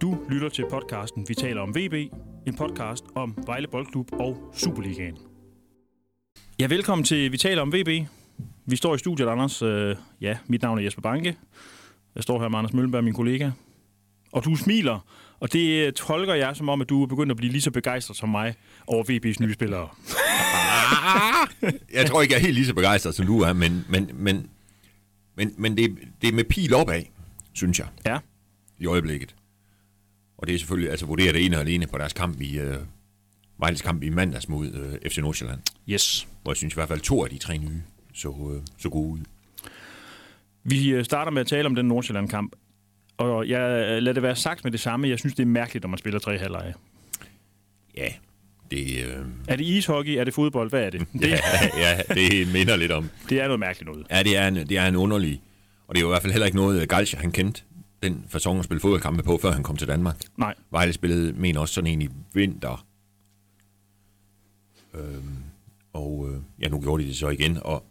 Du lytter til podcasten Vi taler om VB, en podcast om Vejle Boldklub og Superligaen. Ja, velkommen til Vi taler om VB. Vi står i studiet, Anders. Øh, ja, mit navn er Jesper Banke. Jeg står her med Anders Møllenberg, min kollega. Og du smiler, og det øh, tolker jeg som om, at du er begyndt at blive lige så begejstret som mig over VB's nye spillere. jeg tror ikke, jeg er helt lige så begejstret, som du er, men, men, men, men, men det, det er med pil opad, synes jeg, Ja, i øjeblikket. Og det er selvfølgelig, altså vurderet det ene og alene på deres kamp i, øh, Vejles kamp i mandags mod øh, FC Nordsjælland. yes. Hvor jeg synes i hvert fald to af de tre nye så, øh, så gode ud. Vi øh, starter med at tale om den Nordsjælland-kamp. Og jeg øh, lader det være sagt med det samme. Jeg synes, det er mærkeligt, når man spiller tre halvleje. Ja, det, øh, Er det ishockey? Er det fodbold? Hvad er det? Det, ja, ja, det minder lidt om. det er noget mærkeligt noget. Ja, det er, en, det er en underlig, og det er jo i hvert fald heller ikke noget, Galcha han kendte den fasong at spille fodboldkampe på, før han kom til Danmark. Nej. Vejle spillede, mener også sådan en i vinter. Øhm, og øh, ja, nu gjorde de det så igen, og,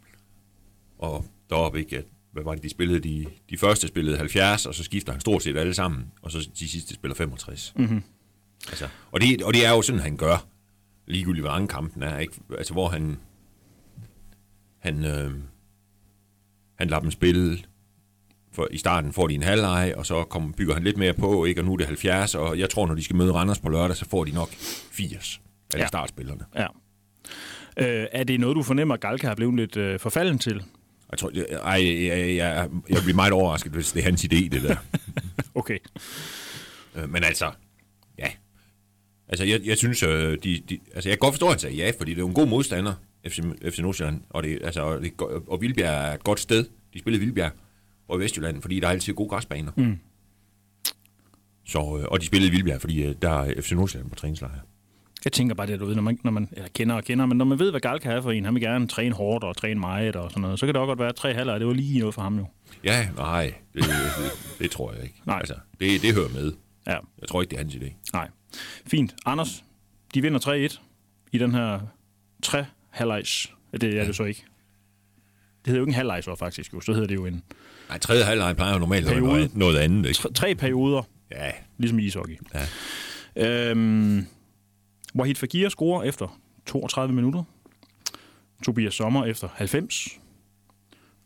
og deroppe ikke, at, hvad var det, de spillede? De, de første spillede 70, og så skifter han stort set alle sammen, og så de sidste spiller 65. Mm-hmm. Altså, og, det, og det er jo sådan, han gør, ligegyldigt hvor mange kampen er, ikke? Altså, hvor han, han, øh, han lader dem spille, for i starten får de en halvleg, og så kommer, bygger han lidt mere på, ikke? og nu er det 70, og jeg tror, når de skal møde Randers på lørdag, så får de nok 80 af Ja. startspillerne. Ja. Øh, er det noget, du fornemmer, at Galka er blevet lidt øh, forfalden til? Jeg tror, jeg, ej, jeg, jeg, jeg, bliver meget overrasket, hvis det er hans idé, det der. Okay. Øh, Men altså, ja. Altså, jeg, jeg synes, øh, de, de, altså, jeg kan godt forstå, at han sagde ja, fordi det er en god modstander, FC, FC Nordsjælland, og, det, altså, og, det, og Vildbjerg er et godt sted. De spillede Vildbjerg og Vestjylland, fordi der er altid gode græsbaner. Mm. Så, øh, og de spillede i Vildbjerg, fordi øh, der er FC Nordsjælland på træningslejr. Jeg tænker bare det, du ved, når man, når man eller kender og kender, men når man ved, hvad Galka er for en, han vil gerne træne hårdt og træne meget og sådan noget, så kan det også godt være, at tre halvleje, det var lige noget for ham jo. Ja, nej, det, det, det tror jeg ikke. Nej. Altså, det, det hører med. Ja, Jeg tror ikke, det er hans idé. nej. Fint. Anders, de vinder 3-1 i den her tre halvlejs. Det er det så ikke. Det hedder jo ikke en halvleg så faktisk jo, så hedder det jo en Nej, tredje halvleg plejer jo normalt Periode. noget, noget andet, ikke? tre, tre perioder, Ja, ligesom i ishockey. Ja. Øhm, Wahid Fagir scorer efter 32 minutter. Tobias Sommer efter 90.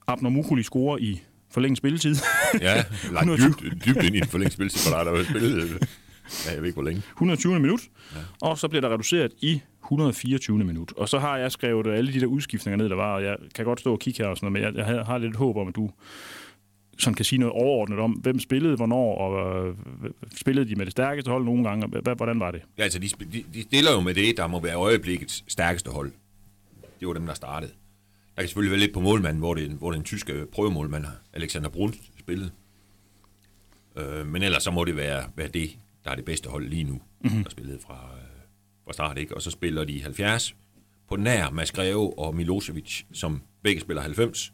Abner Mukuli scorer i forlænget spilletid. ja 120. dybt, dybt ind i en forlængt spil, for der er der jo spillet, øh, ja, jeg ved ikke hvor længe. 120. minut. Ja. Og så bliver der reduceret i 124. minut. Og så har jeg skrevet alle de der udskiftninger ned, der var, og jeg kan godt stå og kigge her og sådan noget, men jeg, jeg har- har lidt håb om, at du sådan kan sige noget overordnet om, hvem spillede, hvornår, og øh, spillede de med det stærkeste hold nogle gange, og hvordan var det? Ja, altså, de, de, de stiller jo med det, der må være øjeblikkets stærkeste hold. Det var dem, der startede. Der kan selvfølgelig være lidt på målmanden, hvor, det, hvor den tyske prøvemålmand, Alexander Brun, spillede. Øh, men ellers så må det være, være det, der er det bedste hold lige nu, mm-hmm. der spillede fra, øh, fra start. Ikke? Og så spiller de 70 på nær Mads Greve og Milosevic, som begge spiller 90.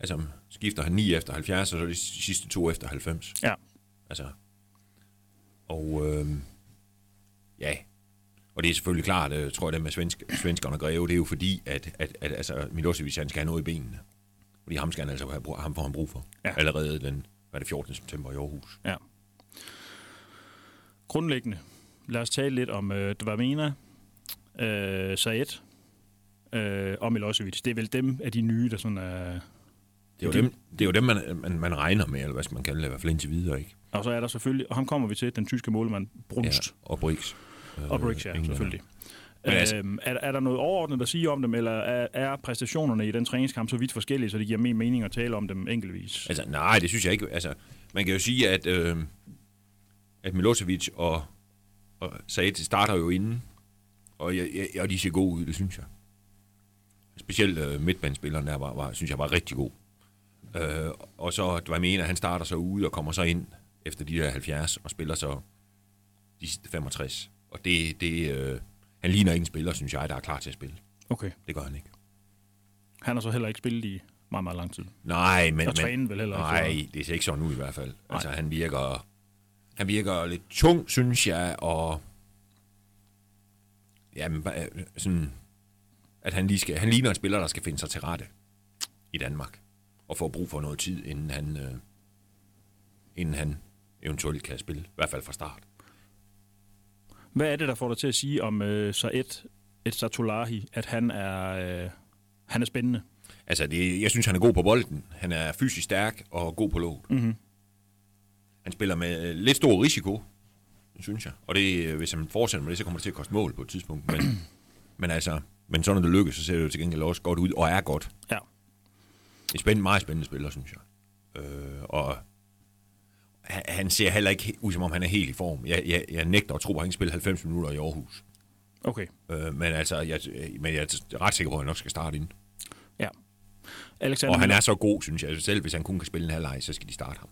Altså skifter han 9 efter 70, og så de sidste to efter 90. Ja. Altså, og øh, ja, og det er selvfølgelig klart, øh, tror jeg, det med svensk, svenskerne og Greve, det er jo fordi, at, at, at altså, Milosevic, han skal have noget i benene. Fordi ham skal han altså have, ham får han brug for. Ja. Allerede den, hvad det, 14. september i Aarhus. Ja. Grundlæggende, lad os tale lidt om øh, Dvamena, øh, Saed øh, og Milosevic. Det er vel dem af de nye, der sådan er... Det er jo dem, det er jo dem man, man, man regner med, eller hvad skal man kalde det, i hvert fald indtil videre, ikke? Og så er der selvfølgelig, og ham kommer vi til, den tyske målmand Brunst. Ja, og. Øh, Og Briggs, ja, englænder. selvfølgelig. Men altså- Øhm, er, er der noget overordnet at sige om dem, eller er, er præstationerne i den træningskamp så vidt forskellige, så det giver mere mening at tale om dem enkeltvis? Altså, nej, det synes jeg ikke. Altså, man kan jo sige, at, øh, at Milosevic og, og Said starter jo inden, og, jeg, jeg, og de ser gode ud, det synes jeg. Specielt øh, midtbanespilleren der var, var, synes jeg var rigtig god. Øh, og så Dvamena, han starter så ude og kommer så ind efter de der 70 og spiller så de sidste 65. Og det, det øh, han ligner ikke en spiller, synes jeg, der er klar til at spille. Okay. Det gør han ikke. Han har så heller ikke spillet i meget, meget lang tid. Nej, men... Og trænen vel heller ikke, Nej, det ser ikke sådan ud i hvert fald. Altså, han virker... Han virker lidt tung, synes jeg, og... Jamen, ba- sådan... At han lige skal... Han ligner en spiller, der skal finde sig til rette i Danmark. Og får brug for noget tid, inden han... Øh, inden han eventuelt kan spille, i hvert fald fra start. Hvad er det, der får dig til at sige om øh, Saed et Satulahi, at han er, øh, han er spændende? Altså, det, jeg synes, han er god på bolden. Han er fysisk stærk og god på låget. Mm-hmm. Han spiller med lidt stor risiko, synes jeg. Og det, hvis han fortsætter med det, så kommer det til at koste mål på et tidspunkt. Men, men altså, men så når det lykkes, så ser det jo til gengæld også godt ud, og er godt. Ja. Er spændende, meget spændende spiller, synes jeg. Øh, og han, han ser heller ikke ud, som om han er helt i form. Jeg, jeg, jeg nægter at tro, at han kan spille 90 minutter i Aarhus. Okay. Øh, men altså, jeg, men jeg er ret sikker på, at han nok skal starte ind. Ja. Alexander og han er så god, synes jeg. Selv hvis han kun kan spille en halvleg, så skal de starte ham.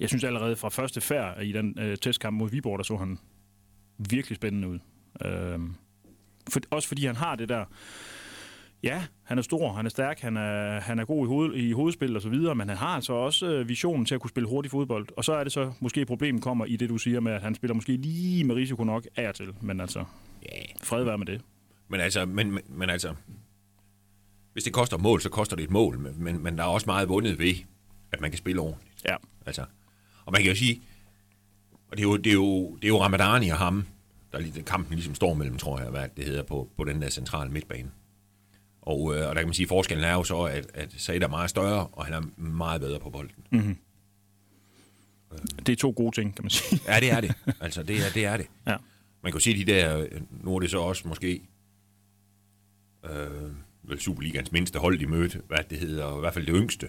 Jeg synes allerede fra første færd i den øh, testkamp mod Viborg, der så han virkelig spændende ud. Øh, for, også fordi han har det der... Ja, han er stor, han er stærk, han er, han er god i, hoved, i hovedspil og så videre, men han har altså også øh, visionen til at kunne spille hurtig fodbold. Og så er det så måske problemet kommer i det, du siger med, at han spiller måske lige med risiko nok af til. Men altså, ja. fred være med det. Men altså, men, men, men altså, hvis det koster mål, så koster det et mål. Men, men, men der er også meget vundet ved, at man kan spille ordentligt. Ja. Altså, og man kan jo sige, og det er jo, det er jo, det er jo Ramadani og ham, der lige, kampen ligesom står mellem, tror jeg, hvad det hedder, på, på den der centrale midtbane. Og, øh, og der kan man sige, at forskellen er jo så, at, at Said er meget større, og han er meget bedre på bolden. Mm-hmm. Det er to gode ting, kan man sige. ja, det er det. Altså, det er det. Er det. Ja. Man kan jo sige, de der, nu er det så også måske, øh, vel Superligans mindste hold, de mødte, hvad det hedder, i hvert fald det yngste.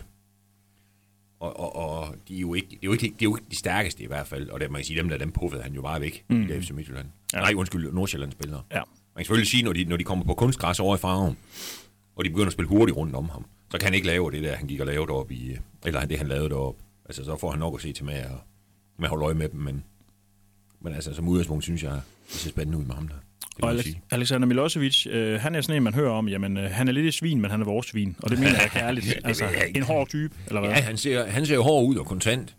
Og, og, og de er jo ikke, det er jo ikke, de er jo ikke de stærkeste i hvert fald, og det, man kan sige, dem der, dem puffede han jo bare væk mm. i FC Midtjylland. Ja. Nej, undskyld, Nordsjælland spillere. Ja. Man kan selvfølgelig sige, når de, når de kommer på kunstgræs over i farven, og de begynder at spille hurtigt rundt om ham, så kan han ikke lave det der, han gik og lavede op i, eller det han lavede deroppe. Altså, så får han nok at se til med at, med at holde øje med dem, men, men altså, som udgangspunkt synes jeg, det ser spændende ud med ham der. Og Alex, Alexander Milosevic, øh, han er sådan en, man hører om, jamen, øh, han er lidt et svin, men han er vores svin. Og det mener jeg kærligt. altså, en hård type, eller hvad? Ja, han ser, han ser jo hård ud og kontant.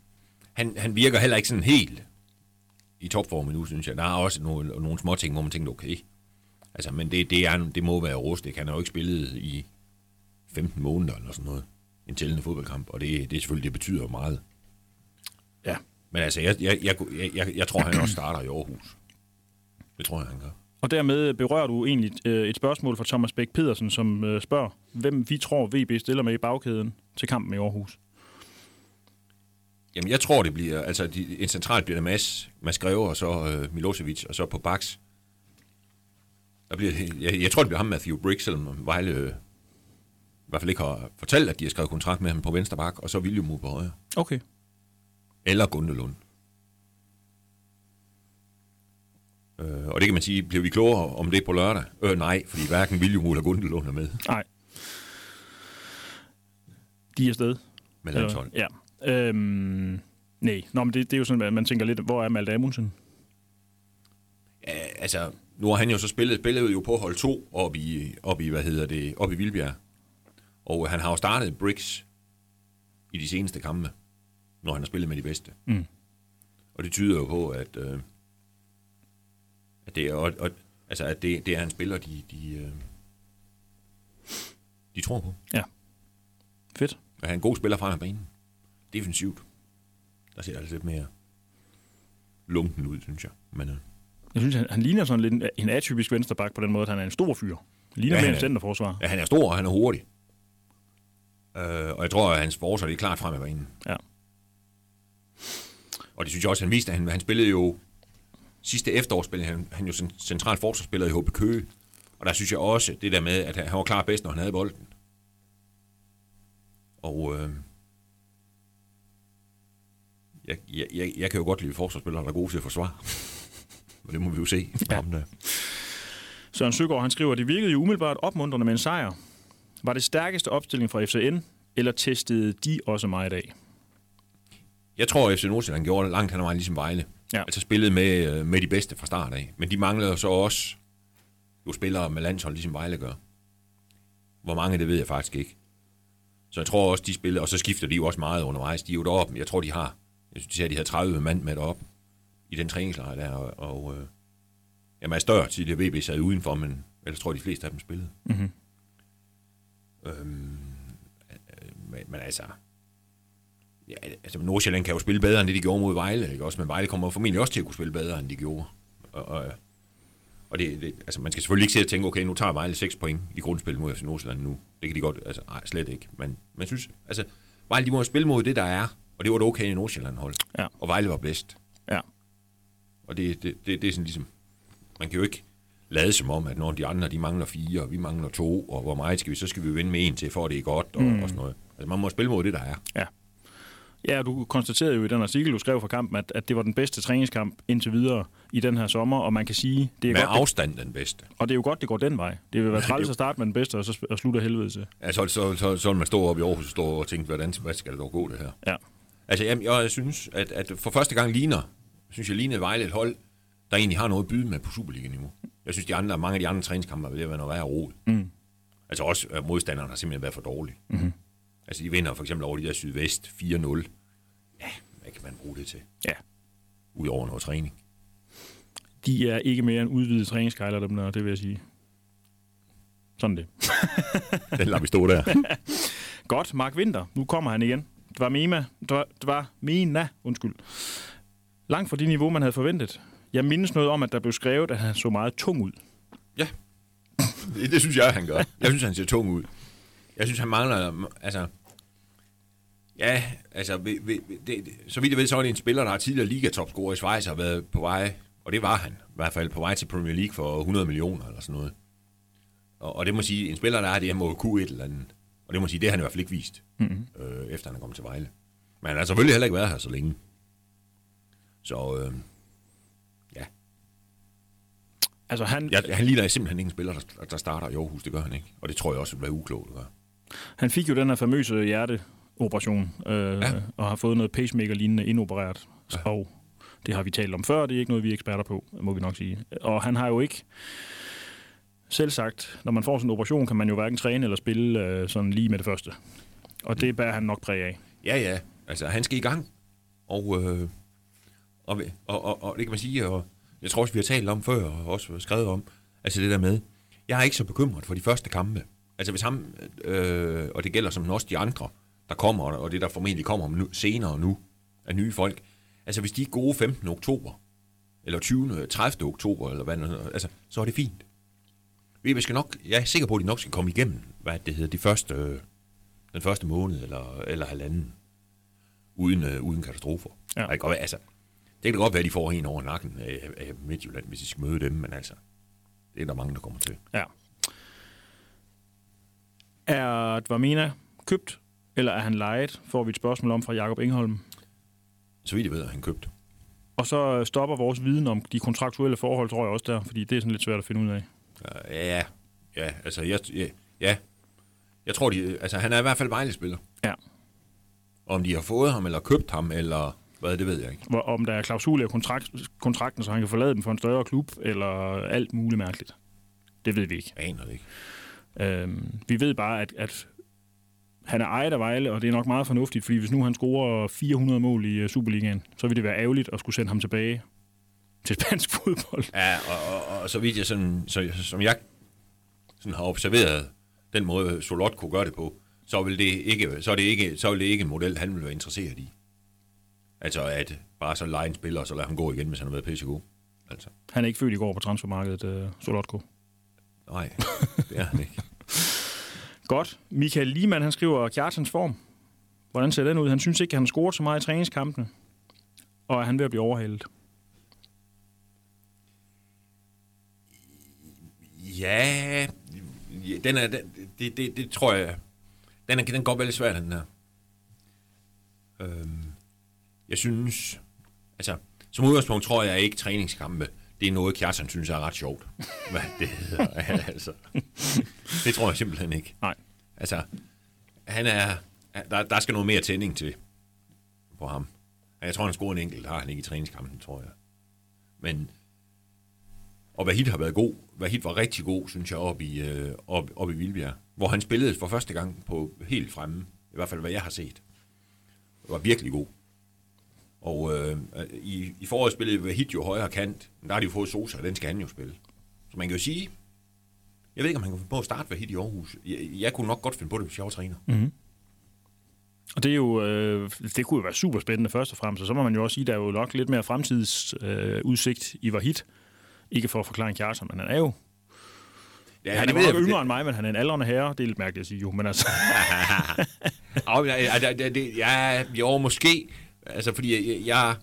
Han, han virker heller ikke sådan helt i topform nu, synes jeg. Der er også nogle, nogle små ting, hvor man tænker, okay. Altså, men det, det, er, det må være rustik. Han har jo ikke spillet i 15 måneder eller sådan noget. En tællende fodboldkamp, og det, det er selvfølgelig, det betyder meget. Ja. Men altså, jeg, jeg, jeg, jeg, jeg tror, han også starter i Aarhus. Det tror jeg, han gør. Og dermed berører du egentlig øh, et spørgsmål fra Thomas Bæk Pedersen, som øh, spørger, hvem vi tror, VB stiller med i bagkæden til kampen i Aarhus. Jamen, jeg tror, det bliver... Altså, de, en centralt bliver der Mads, Mads Greve, og så øh, Milosevic, og så på baks. Der bliver, jeg, jeg tror, det bliver ham, Matthew Briggs, selvom Vejle øh, i hvert fald ikke har fortalt, at de har skrevet kontrakt med ham på venstre bak, og så William på højre. Okay. Eller Gundelund. Øh, og det kan man sige, bliver vi klogere om det på lørdag? Øh, nej, fordi hverken William eller Gundelund er med. Nej. De er afsted. Med landshold. Ja. Øhm, nej, Nå, men det, det er jo sådan, at man tænker lidt, hvor er Malte Amundsen? Ja, altså, nu har han jo så spillet, spillet jo på hold 2 op i, op i, hvad hedder det, op i Vildbjerg. Og han har jo startet Bricks i de seneste kampe, når han har spillet med de bedste. Mm. Og det tyder jo på, at, øh, at det er, og, og, altså, at det, det er en spiller, de, de, øh, de tror på. Ja. Fedt. At han er en god spiller fra banen. Defensivt. Der ser altså lidt mere lunken ud, synes jeg. Men, øh, jeg synes, han, han ligner sådan lidt en, en atypisk vensterbak på den måde, at han er en stor fyr. Han ligner ja, mere en centerforsvar. Ja, han er stor, og han er hurtig. Øh, og jeg tror, at hans forsvar er klart frem af banen. Ja. Og det synes jeg også, han viste, at han, han spillede jo sidste efterår spillede han, han jo centralt forsvarsspiller i HB Køge. Og der synes jeg også, det der med, at han var klar bedst, når han havde bolden. Og øh, jeg, jeg, jeg kan jo godt lide forsvarsspillere, der er gode til at forsvare. Og det må vi jo se. Ja. Om det. Søren Søgaard, han skriver, at det virkede jo umiddelbart opmuntrende med en sejr. Var det stærkeste opstilling fra FCN, eller testede de også meget af? Jeg tror, at FC Nordsjælland gjorde det langt hen ad vejen ligesom Vejle. Ja. Altså spillede med, øh, med de bedste fra start af. Men de manglede så også jo spillere med landshold, ligesom Vejle gør. Hvor mange, det ved jeg faktisk ikke. Så jeg tror også, de spiller, og så skifter de jo også meget undervejs. De er jo deroppe, jeg tror, de har, jeg synes, de, at de havde 30 mand med deroppe i den træningslejr der, og, og øh, jamen, er større tidligere VB sad udenfor, men ellers tror jeg, de fleste af dem spillede. Ja, altså Nordsjælland kan jo spille bedre, end det de gjorde mod Vejle, ikke? Også, men Vejle kommer formentlig også til at kunne spille bedre, end de gjorde. Og, og, og det, det, altså man skal selvfølgelig ikke sidde og tænke, okay, nu tager Vejle 6 point i grundspil mod FC Nordsjælland nu. Det kan de godt, altså nej, slet ikke. Men man synes, altså Vejle, de må spille mod det, der er, og det var det okay i Nordsjælland hold. Ja. Og Vejle var bedst. Ja. Og det, det, det, det er sådan ligesom, man kan jo ikke lade som om, at når de andre, de mangler fire, og vi mangler to, og hvor meget skal vi, så skal vi vinde med en til, for at det er godt, og, mm. og sådan noget. Altså man må spille mod det, der er. Ja. Ja, du konstaterede jo i den artikel, du skrev fra kampen, at, at det var den bedste træningskamp indtil videre i den her sommer, og man kan sige, det er Med godt, afstand den bedste. og det er jo godt, det går den vej. Det vil være træls at starte med den bedste, og så og slutte helvede til. Altså, så, så, så, så man stå op i Aarhus og stå og tænke, hvordan hvad skal det dog gå, det her? Ja. Altså, jeg, jeg synes, at, at for første gang ligner, synes jeg, ligner Vejle et hold, der egentlig har noget at byde med på Superliga-niveau. Jeg synes, de andre, mange af de andre træningskampe er ved at være noget værre rod. Mm. Altså også øh, modstanderne har simpelthen været for dårlige. Mm-hmm. Altså, de vinder for eksempel over de der Sydvest 4-0. Ja, hvad kan man bruge det til? Ja. Udover noget træning. De er ikke mere end udvidede træningskejler, dem der, det vil jeg sige. Sådan det. Den lader vi stå der. Godt, Mark Winter. Nu kommer han igen. Det var Mima. Det var, det var Mina, undskyld. Langt fra det niveau, man havde forventet. Jeg mindes noget om, at der blev skrevet, at han så meget tung ud. Ja, det, det synes jeg, han gør. Jeg synes, han ser tung ud. Jeg synes, han mangler... Altså, ja, altså, vi, vi, det, så vidt jeg ved, så er det en spiller, der har tidligere ligatopscorer i Schweiz, har været på vej, og det var han, i hvert fald på vej til Premier League for 100 millioner eller sådan noget. Og, og det må sige, en spiller, der har det, han må kunne et eller andet. Og det må sige, det har han i hvert fald ikke vist, mm-hmm. øh, efter han er kommet til Vejle. Men han har selvfølgelig heller ikke været her så længe. Så øh, Altså, han, jeg, han ligner simpelthen ikke en spiller, der, der starter i Aarhus. Det gør han ikke. Og det tror jeg også vil være uklogt at gøre. han fik jo den her famøse hjerteoperation, øh, Ja. ja. og har fået noget pacemaker-lignende indopereret. Ja. Ja. Og det har vi talt om før, det er ikke noget, vi er eksperter på, må vi nok sige. Og han har jo ikke selv sagt, når man får sådan en operation, kan man jo hverken træne eller spille øh, sådan lige med det første. Og det bærer han nok præg af. Ja, ja. Altså, han skal i gang. Og, øh, og, og, og, og det kan man sige, og jeg tror også, vi har talt om før, og også skrevet om, altså det der med, jeg er ikke så bekymret for de første kampe. Altså hvis ham, øh, og det gælder som også de andre, der kommer, og det der formentlig kommer om nu, senere nu, af nye folk, altså hvis de er gode 15. oktober, eller 20. 30. oktober, eller hvad altså, så er det fint. Vi skal nok, jeg er sikker på, at de nok skal komme igennem, hvad det hedder, de første, øh, den første måned, eller, eller halvanden, uden, øh, uden katastrofer. Ja. Altså, det kan godt være, at de får en over nakken af, af Midtjylland, hvis de skal møde dem, men altså, det er der mange, der kommer til. Ja. Er Dvamina købt, eller er han lejet, får vi et spørgsmål om fra Jakob Engholm. Så vidt jeg ved, at han købt. Og så stopper vores viden om de kontraktuelle forhold, tror jeg også der, fordi det er sådan lidt svært at finde ud af. Ja, ja, altså, jeg, ja, ja. Jeg tror, de, altså, han er i hvert fald Vejle-spiller. Ja. Om de har fået ham, eller købt ham, eller hvad, det ved jeg ikke. Hvor, om der er klausuler i kontrakt, kontrakten, så han kan forlade dem for en større klub, eller alt muligt mærkeligt. Det ved vi ikke. Jeg aner det ikke. Øhm, vi ved bare, at, at han er ejet af Vejle, og det er nok meget fornuftigt, fordi hvis nu han scorer 400 mål i uh, Superligaen, så vil det være ærgerligt at skulle sende ham tilbage til spansk fodbold. Ja, og, og, og så vidt jeg sådan, så, som jeg sådan har observeret den måde, Solot kunne gøre det på, så vil det ikke, så er det ikke, så vil det ikke en model, han vil være interesseret i. Altså at bare så lege en spiller, og så lade ham gå igen, hvis han har været pissegod. Altså, Han er ikke født i går på transfermarkedet, uh, Solotko. nej, det er han ikke. Godt. Michael Liemann, han skriver Kjartans form. Hvordan ser den ud? Han synes ikke, at han har scoret så meget i træningskampene. Og er han ved at blive overhalet? Ja, den er, den, det, det, det tror jeg, den, er, den går veldig svært, den her. Øhm, jeg synes, altså, som udgangspunkt tror jeg ikke træningskampe, det er noget, Kjartan synes er ret sjovt. Hvad det hedder, altså. Det tror jeg simpelthen ikke. Nej. Altså, han er, der, der skal noget mere tænding til på ham. Jeg tror, han scorer en enkelt, har han ikke i træningskampen, tror jeg. Men, og Vahid har været god. Vahid var rigtig god, synes jeg, op i, øh, op, op i Vildbjerg. Hvor han spillede for første gang på helt fremme. I hvert fald, hvad jeg har set. Var virkelig god. Og øh, i, i foråret spillede Vahid jo højre kant. Men der har de jo fået Sosa, og den skal han jo spille. Så man kan jo sige, jeg ved ikke, om han kan finde på at starte Vahid i Aarhus. Jeg, jeg kunne nok godt finde på det, hvis jeg var træner. Mm-hmm. Og det er jo, øh, det kunne jo være super spændende først og fremmest, og så må man jo også sige, der er jo nok lidt mere fremtidsudsigt øh, udsigt i Vahid. Ikke for at forklare en Kjartan, men han er jo Ja, han er meget yngre end mig, men han er en aldrende herre. Det er lidt mærkeligt at sige, jo, men altså... ja, det, det, ja, jo, måske. Altså, fordi jeg,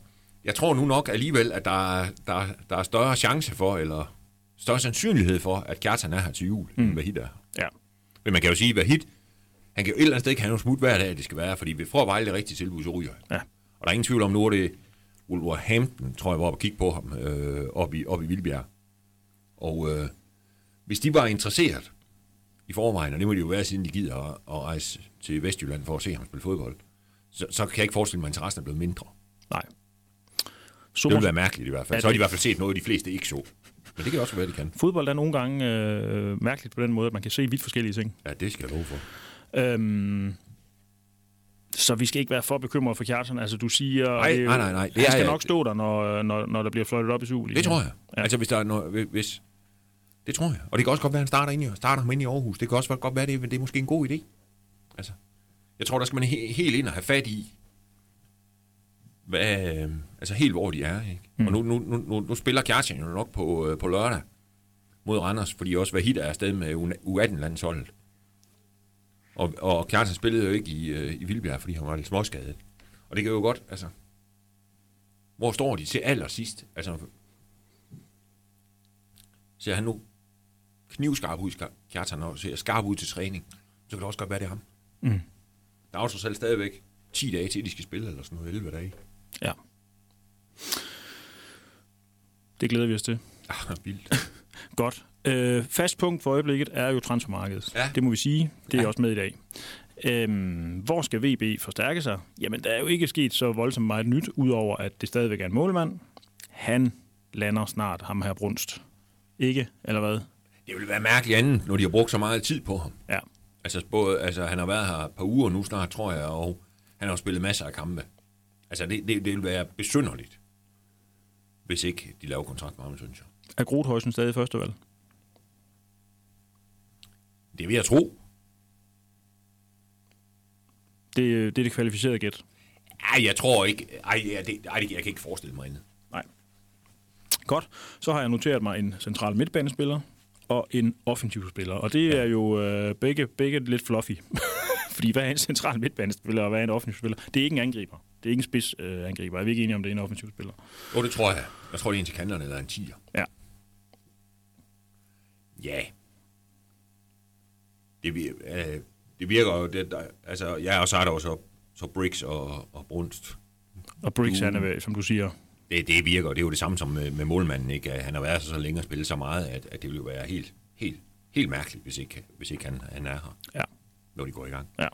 jeg, tror nu nok alligevel, at der, der, der er større chance for, eller større sandsynlighed for, at Kjartan er her til jul, mm. end Vahid er. Ja. Men man kan jo sige, at Vahid, han kan jo et eller andet sted ikke have noget smut hver dag, det skal være, fordi vi får Vejle det rigtige tilbud, så ryger Ja. Og der er ingen tvivl om, nu er det Wolverhampton, tror jeg, var oppe og kigge på ham, øh, oppe, i, oppe i Vildbjerg. Og øh, hvis de var interesseret i forvejen, og det må de jo være, siden de gider at, at rejse til Vestjylland for at se ham spille fodbold, så, så kan jeg ikke forestille mig, at interessen er blevet mindre. Nej. Så det vil være mærkeligt i hvert fald. Så har de i hvert fald set noget, de fleste ikke så. Men det kan også være, de kan. Fodbold er nogle gange øh, mærkeligt på den måde, at man kan se vidt forskellige ting. Ja, det skal jeg love for. Øhm, så vi skal ikke være for bekymrede for Kjartan. Altså, du siger... Nej, det, nej, nej. nej. Det han skal nok stå der, når, når, når der bliver fløjtet op i Superligaen. Det tror jeg. Ja. Altså, hvis der er noget, hvis, det tror jeg. Og det kan også godt være, at han starter, ind i, starter ham ind i Aarhus. Det kan også godt være, at det, det er måske en god idé. Altså, jeg tror, der skal man he, helt ind og have fat i, hvad, altså helt hvor de er. Ikke? Mm. Og nu, nu, nu, nu spiller Kjartan jo nok på, øh, på lørdag mod Randers, fordi også Vahid er afsted med U18-landsholdet. Og, og Kjartan spillede jo ikke i, øh, i Vildbjerg, fordi han var lidt småskadet. Og det kan jo godt, altså... Hvor står de til allersidst? Altså, ser han nu knivskarp ud, Kjartan, og ser skarp ud til træning, så kan det også godt være, det er ham. Mm. Der er jo selv stadigvæk 10 dage til, de skal spille, eller sådan noget, 11 dage. Ja. Det glæder vi os til. Ah, vildt. Godt. Øh, fast punkt for øjeblikket er jo transfermarkedet. Ja. Det må vi sige. Det er ja. også med i dag. Øhm, hvor skal VB forstærke sig? Jamen, der er jo ikke sket så voldsomt meget nyt, udover at det stadigvæk er en målmand. Han lander snart, ham her Brunst. Ikke, eller hvad? Det vil være mærkeligt andet, når de har brugt så meget tid på ham. Ja. Altså, både, altså han har været her et par uger nu snart, tror jeg, og han har spillet masser af kampe. Altså, det, det, det vil være besynderligt, hvis ikke de laver kontrakt med ham, synes jeg. Er Grothøjsen stadig første valg? Det vil jeg tro. Det, det er det kvalificerede gæt. Ej, jeg tror ikke. Ej, det, ej, jeg kan ikke forestille mig andet. Nej. Godt. Så har jeg noteret mig en central midtbanespiller og en offensiv spiller. Og det ja. er jo øh, begge, begge lidt fluffy. Fordi hvad er en central midtbanespiller, og hvad er en offensiv spiller? Det er ikke en angriber. Det er ikke en spids øh, angriber. Er vi ikke enige om, det er en offensiv spiller? Jo, det tror jeg. Jeg tror, det er en til kanterne eller en tiger. Ja. Ja. Det, øh, det virker jo... Det, der, altså, ja, og så er der jo så, så Briggs og, og Brunst. Og Briggs, han er, som du siger... Det, det virker, det er jo det samme som med, med målmanden, ikke? Han har været så, så længe og spillet så meget, at, at det vil jo være helt, helt, helt mærkeligt, hvis ikke, hvis ikke han, han er her. Ja. Når de går i gang. Ja.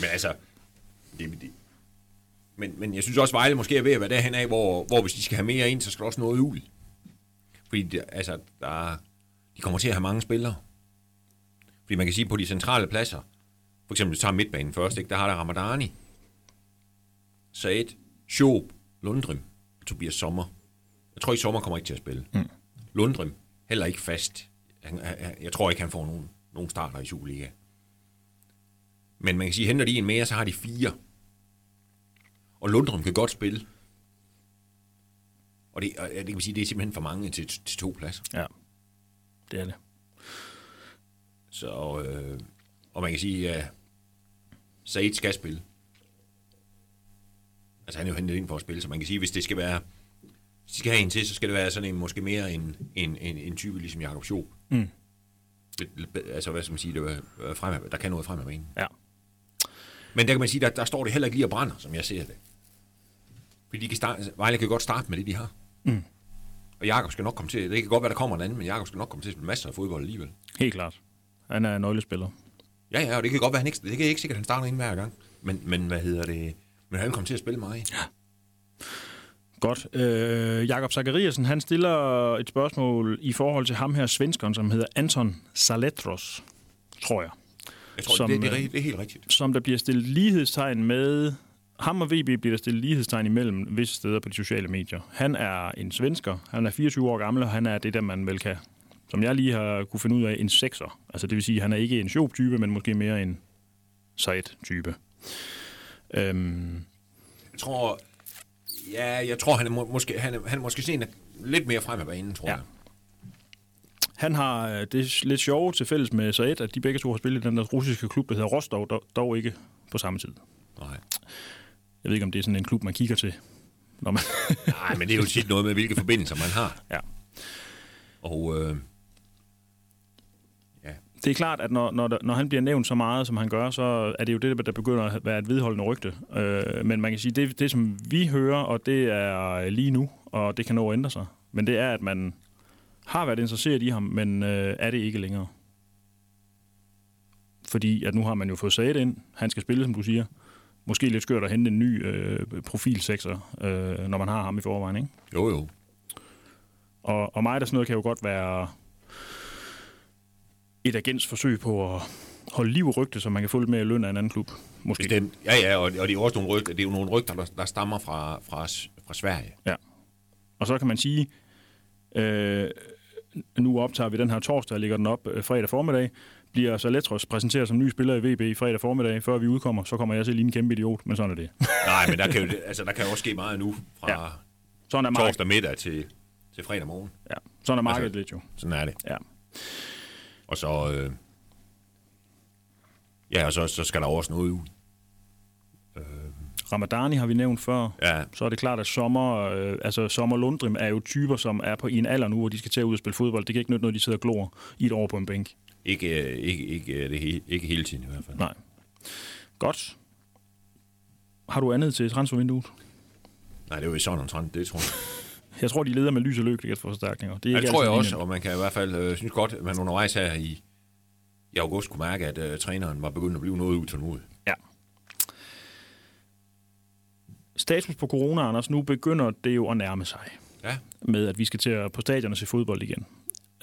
Men altså, det, det, men, men jeg synes også, Vejle måske er ved at være derhen af, hvor, hvor hvis de skal have mere ind, så skal der også noget ud. Fordi det, altså, der, de kommer til at have mange spillere. Fordi man kan sige, på de centrale pladser, for eksempel, tager midtbanen først, ikke? der har der Ramadani, Said, Schob, Lundrim, Tobias Sommer. Jeg tror ikke, Sommer kommer ikke til at spille. Mm. Lundrim, heller ikke fast. Jeg, jeg, jeg tror ikke, han får nogen, nogen starter i Superliga. Men man kan sige, henter de en mere, så har de fire. Og Lundrum kan godt spille. Og det, og det kan sige, det er simpelthen for mange til, til to pladser. Ja, det er det. Så, øh, og man kan sige, at Said skal spille. Altså han er jo hentet ind for at spille, så man kan sige, hvis det skal være, hvis de skal have en til, så skal det være sådan en, måske mere en, en, en, en type ligesom Jakob Schob. Mm. Altså hvad skal man sige, det var frem, der kan noget frem af banen. Ja. Men der kan man sige, der, der står det heller ikke lige og brænder, som jeg ser det. Fordi de kan starte, Vejle kan godt starte med det, de har. Mm. Og Jakob skal nok komme til, det kan godt være, der kommer en anden, men Jakob skal nok komme til at spille masser af fodbold alligevel. Helt klart. Han er en nøglespiller. Ja, ja, og det kan godt være, han ikke, det kan ikke sikkert, at han starter ind hver gang. Men, men hvad hedder det? Men han kommer til at spille meget. Ja. Godt. Øh, Jakob Zachariasen, han stiller et spørgsmål i forhold til ham her svenskeren, som hedder Anton Saletros, tror jeg. Jeg tror, som, det, det, er, det er helt rigtigt. Som der bliver stillet lighedstegn med... Ham og VB bliver der stillet lighedstegn imellem visse steder på de sociale medier. Han er en svensker, han er 24 år gammel, og han er det, der man vel kan, som jeg lige har kunne finde ud af, en sekser. Altså det vil sige, at han er ikke en sjov type men måske mere en sejt type Øhm, Jeg tror, ja, jeg tror, han er, må, måske, han er, han er måske sen lidt mere frem af banen, tror Ja. jeg. han har øh, det lidt sjove til fælles med Saed, at de begge to har spillet i den der russiske klub, der hedder Rostov, dog, dog ikke på samme tid. Nej. Jeg ved ikke, om det er sådan en klub, man kigger til. Når man Nej, men det er jo tit noget med, hvilke forbindelser man har. ja. Og øh, Det er klart, at når, når, der- når han bliver nævnt så meget, som han gør, så er det jo det, der begynder at være et vedholdende rygte. Øh, men man kan sige, det, det som vi hører, og det er lige nu, og det kan nå at ændre sig, men det er, at man har været interesseret i ham, men øh, er det ikke længere. Fordi at nu har man jo fået sat ind, han skal spille, som du siger. Måske lidt skørt at hente en ny øh, profilsekser, øh, når man har ham i forvejen, ikke? jo jo. Og, og mig, der sådan noget, kan jo godt være et agents forsøg på at holde liv i rygte, så man kan få lidt mere løn af en anden klub. Måske. Bestemt. Ja, ja, og, og det er også nogle rygter, det er jo nogle rygter, der, der stammer fra, fra, fra Sverige. Ja. Og så kan man sige, øh, nu optager vi den her torsdag og lægger den op øh, fredag formiddag, bliver så Letros præsenteret som ny spiller i VB fredag formiddag, før vi udkommer, så kommer jeg til at ligne en kæmpe idiot, men sådan er det. Nej, men der kan jo, altså, der kan jo også ske meget nu fra Ja. Sådan er, torsdag middag til, til fredag morgen. ja. sådan er markedet Altså- lidt jo. Sådan er det. Ja. Og så, øh, ja, og så, så skal der også noget ud. Ramadani har vi nævnt før. Ja, så er det klart, at Sommer, øh, altså Sommer Lundrim er jo typer, som er på i en alder nu, hvor de skal til at ud og spille fodbold. Det kan ikke nytte noget, de sidder og glor i et år på en bænk. ikke, øh, ikke, ikke, øh, det, he- ikke hele tiden i hvert fald. Nej. Godt. Har du andet til transfervinduet? Nej, det er jo sådan omtrent, det tror jeg. Jeg tror, de leder med lys og lykke for forstærkninger. Det, er Ja, det tror jeg også, og man kan i hvert fald øh, synes godt, at man undervejs her i, i august kunne mærke, at øh, træneren var begyndt at blive noget utålmodig. Ja. Status på corona, Anders, nu begynder det jo at nærme sig Ja, med, at vi skal til at på stadion og se fodbold igen.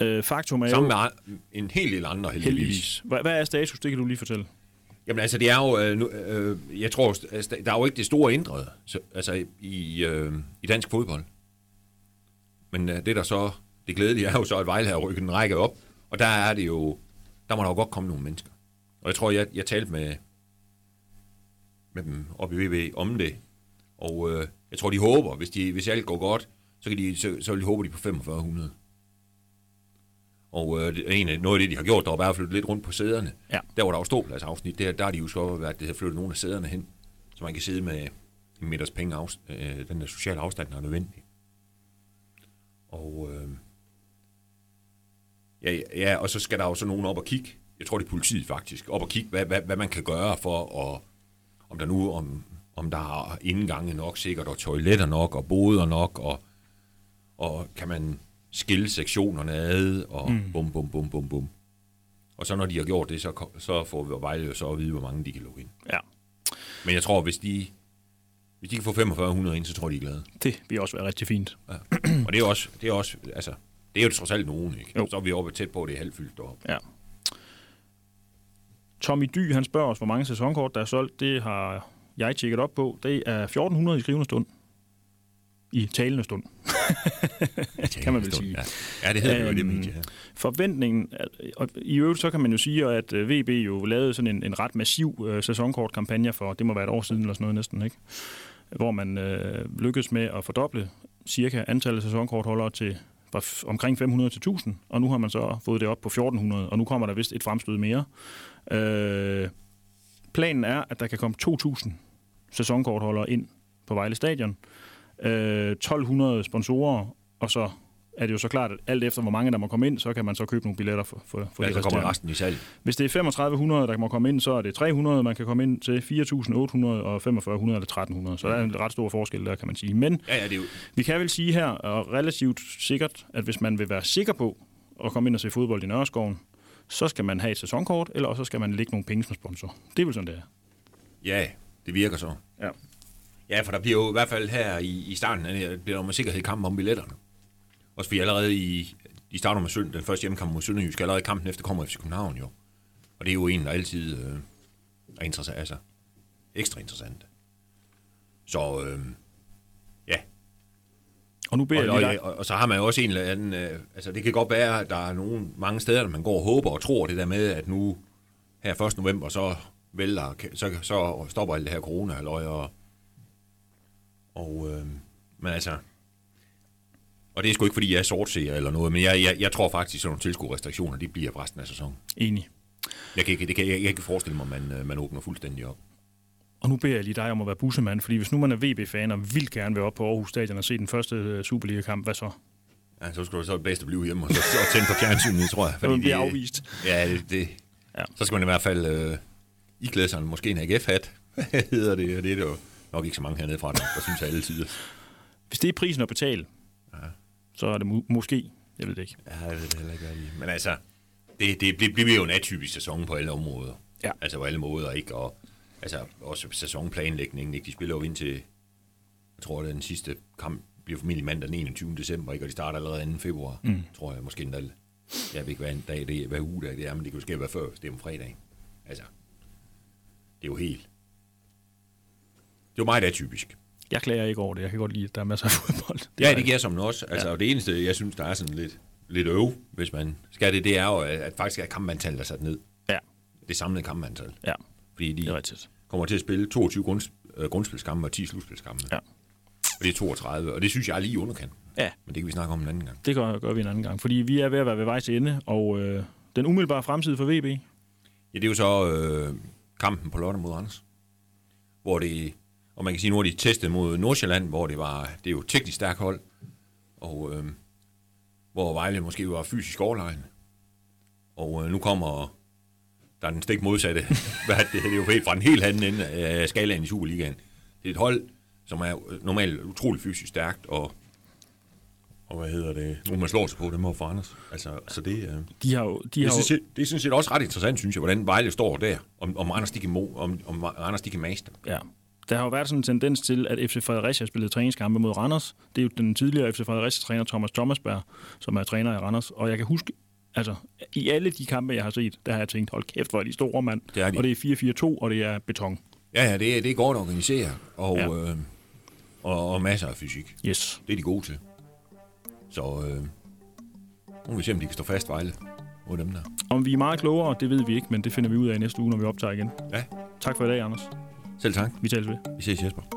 Øh, faktum er sammen jo med en hel del andre heldigvis. heldigvis. Hvad, hvad er status? Det kan du lige fortælle. Jamen altså, det er jo, øh, nu, øh, jeg tror, der er jo ikke det store ændret så, altså, i, øh, i dansk fodbold. Men øh, det der så, det glædelige er jo så, at Vejle har rykket en række op, og der er det jo, der må der jo godt komme nogle mennesker. Og jeg tror, jeg, jeg talte med, med dem oppe i VB om det, og øh, jeg tror, de håber, hvis, de, hvis alt går godt, så, kan de, så, så vil de håbe, de er på 4500. Og øh, det, en af, noget af det, de har gjort, der var at flytte lidt rundt på sæderne. Ja. Der, hvor der var ståpladsafsnit, der, der har de jo så været, det har flyttet nogle af sæderne hen, så man kan sidde med en meters penge afs, øh, den der sociale afstand, der er nødvendig. Og, øh, ja, ja, og så skal der jo så nogen op og kigge. Jeg tror, det er politiet faktisk. Op og kigge, hvad, hvad, hvad man kan gøre for at, om der nu, om, om der er indgange nok sikkert, og toiletter nok, og boder nok, og, og kan man skille sektionerne ad, og mm. bum, bum, bum, bum, bum. Og så når de har gjort det, så, så får vi Vejle jo så at vide, hvor mange de kan lukke ind. Ja, Men jeg tror, hvis de, hvis de kan få 4500 ind, så tror jeg, de er glade. det vil også være rigtig fint. Ja. Og det er også, det er også, altså, det er jo trods alt nogen, ikke? Jo. Så er vi oppe tæt på, at det er halvfyldt deroppe. Ja. Tommy Dy, han spørger os, hvor mange sæsonkort, der er solgt. Det har jeg tjekket op på. Det er 1400 i skrivende stund. I talende stund. kan man vel sige. Ja, ja det hedder det jo Øhm, det medie her. Forventningen, og i øvrigt så kan man jo sige, at øh, VB jo lavede sådan en, en ret massiv øh, sæsonkortkampagne for, det må være et år siden eller sådan noget næsten, ikke? Hvor man øh, lykkedes med at fordoble cirka antallet af sæsonkortholdere til fra omkring 500 til 1000, og nu har man så fået det op på 1400, og nu kommer der vist et fremstød mere. Øh, planen er, at der kan komme 2000 sæsonkortholdere ind på Vejle Stadion, øh, 1200 sponsorer, og så er det jo så klart, at alt efter hvor mange der må komme ind, så kan man så købe nogle billetter for, for, for Ja, de så kommer resten i salg. Hvis det er 3500, der må komme ind, så er det 300, man kan komme ind til 4800 og 4500 eller 1300. Så der er en ret stor forskel der, kan man sige. Men Ja, ja, det er jo, vi kan vel sige her, og relativt sikkert, at hvis man vil være sikker på at komme ind og se fodbold i Nørreskoven, så skal man have et sæsonkort, eller også skal man lægge nogle penge som sponsor. Det er vel sådan, det er. ja, det virker så. Ja. Ja, for der bliver jo i hvert fald her i, i starten, her, bliver der med sikkerhed kamp om billetterne. Også fordi allerede i, de starter med Sønd, den første hjemmekamp mod Sønderjysk, allerede kampen efter kommer FC København jo. Og det er jo en, der altid øh, er interessant, altså ekstra interessant. Så øh, ja, Og nu beder og, jeg og, lige og, og, så har man jo også en eller anden, øh, altså det kan godt være, at der er nogle mange steder, der man går og håber og tror det der med, at nu her 1. november, så vælter, så, så stopper alt det her corona og, og øh, men altså, og det er sgu ikke, fordi jeg er sortseer eller noget, men jeg, jeg, jeg tror faktisk, at sådan nogle tilskuerrestriktioner, de bliver resten af sæsonen. Enig. Jeg kan ikke, det kan, jeg, jeg kan ikke forestille mig, at man, øh, man åbner fuldstændig op. Og nu beder jeg lige dig om at være bussemand, fordi hvis nu man er VB-fan og vil gerne være oppe på Aarhus Stadion og se den første øh, Superliga-kamp, hvad så? Ja, så skulle det så det bedst at blive hjemme og, så, og tænde for fjernsynet, tror jeg. Fordi det bliver afvist. Ja, det, det Ja. Så skal man i hvert fald øh, iklæde sig måske en AGF-hat, hedder det, det er der jo nok ikke så mange hernede fra, der, synes jeg alle tider. Hvis det er prisen at betale. Så er det mu- måske, jeg ved det ikke. Ja, jeg ved det heller ikke, hvad Men altså, det, det, det bliver jo en atypisk sæson på alle områder. Ja. Altså på alle måder, ikke? Og altså, også sæsonplanlægningen, ikke? De spiller jo ind til, jeg tror, det er den sidste kamp, bliver formentlig mandag den 21. december, ikke? Og de starter allerede 2. februar, mm. tror jeg, måske endda. Jeg ved ikke, hvad en dag det er, hvad uge det er, men det kan jo ske være før, det er om fredagen. Altså, det er jo helt... Det er jo meget atypisk. Jeg klager ikke over det. Jeg kan godt lide, at der er masser af fodbold. Ja, det giver som også. Altså, ja. og det eneste, jeg synes, der er sådan lidt, lidt øv, hvis man skal det, det er jo, at faktisk er kampantallet er sat ned. Ja, Det samlede kampantal. ja, Fordi det er de rigtigt. kommer til at spille 22 grund, øh, grundspilskampe og 10 slutspilskampe. Ja. Og det er 32, og det synes jeg er lige underkant. Ja, Men det kan vi snakke om en anden gang. det gør, gør vi en anden gang. Fordi vi er ved at være ved vej til ende, og øh, den umiddelbare fremtid for VB, Ja, det er jo så øh, kampen på Lotte mod Anders. Hvor det, og man kan sige, nu har de testet mod Nordsjælland, hvor det var, det er jo et teknisk stærkt hold, og øh, hvor Vejle måske var fysisk overlegen. Og øh, nu kommer der er den stik modsatte. Det, det er jo helt fra en helt anden ende af skalaen i Superligaen. Det er et hold, som er normalt utrolig fysisk stærkt, og, og hvad hedder det, nu man slår sig på, det må forandres. Altså, så det, øh, de har jo... De det, har synes jo jeg, det er sådan set også ret interessant, synes jeg, hvordan Vejle står der, om, om Anders de kan, mo, om, om Anders de kan master. ja. Der har jo været sådan en tendens til, at FC Fredericia har spillet træningskampe mod Randers. Det er jo den tidligere FC Fredericia-træner Thomas Thomasberg, som er træner i Randers. Og jeg kan huske, altså i alle de kampe, jeg har set, der har jeg tænkt, hold kæft, hvor er de store, mand. Det er de. Og det er 4-4-2, og det er beton. Ja, ja, det er, det er godt organiseret, og, Ja. øh, og, og masser af fysik. Yes. Det er de gode til. Så øh, nu må vi se, om de kan stå fast Vejle mod dem der. Om vi er meget klogere, det ved vi ikke, men det finder vi ud af i næste uge, når vi optager igen. Ja, Tak for i dag, Anders. Selv tak. Vi tales ved. Vi ses Jesper.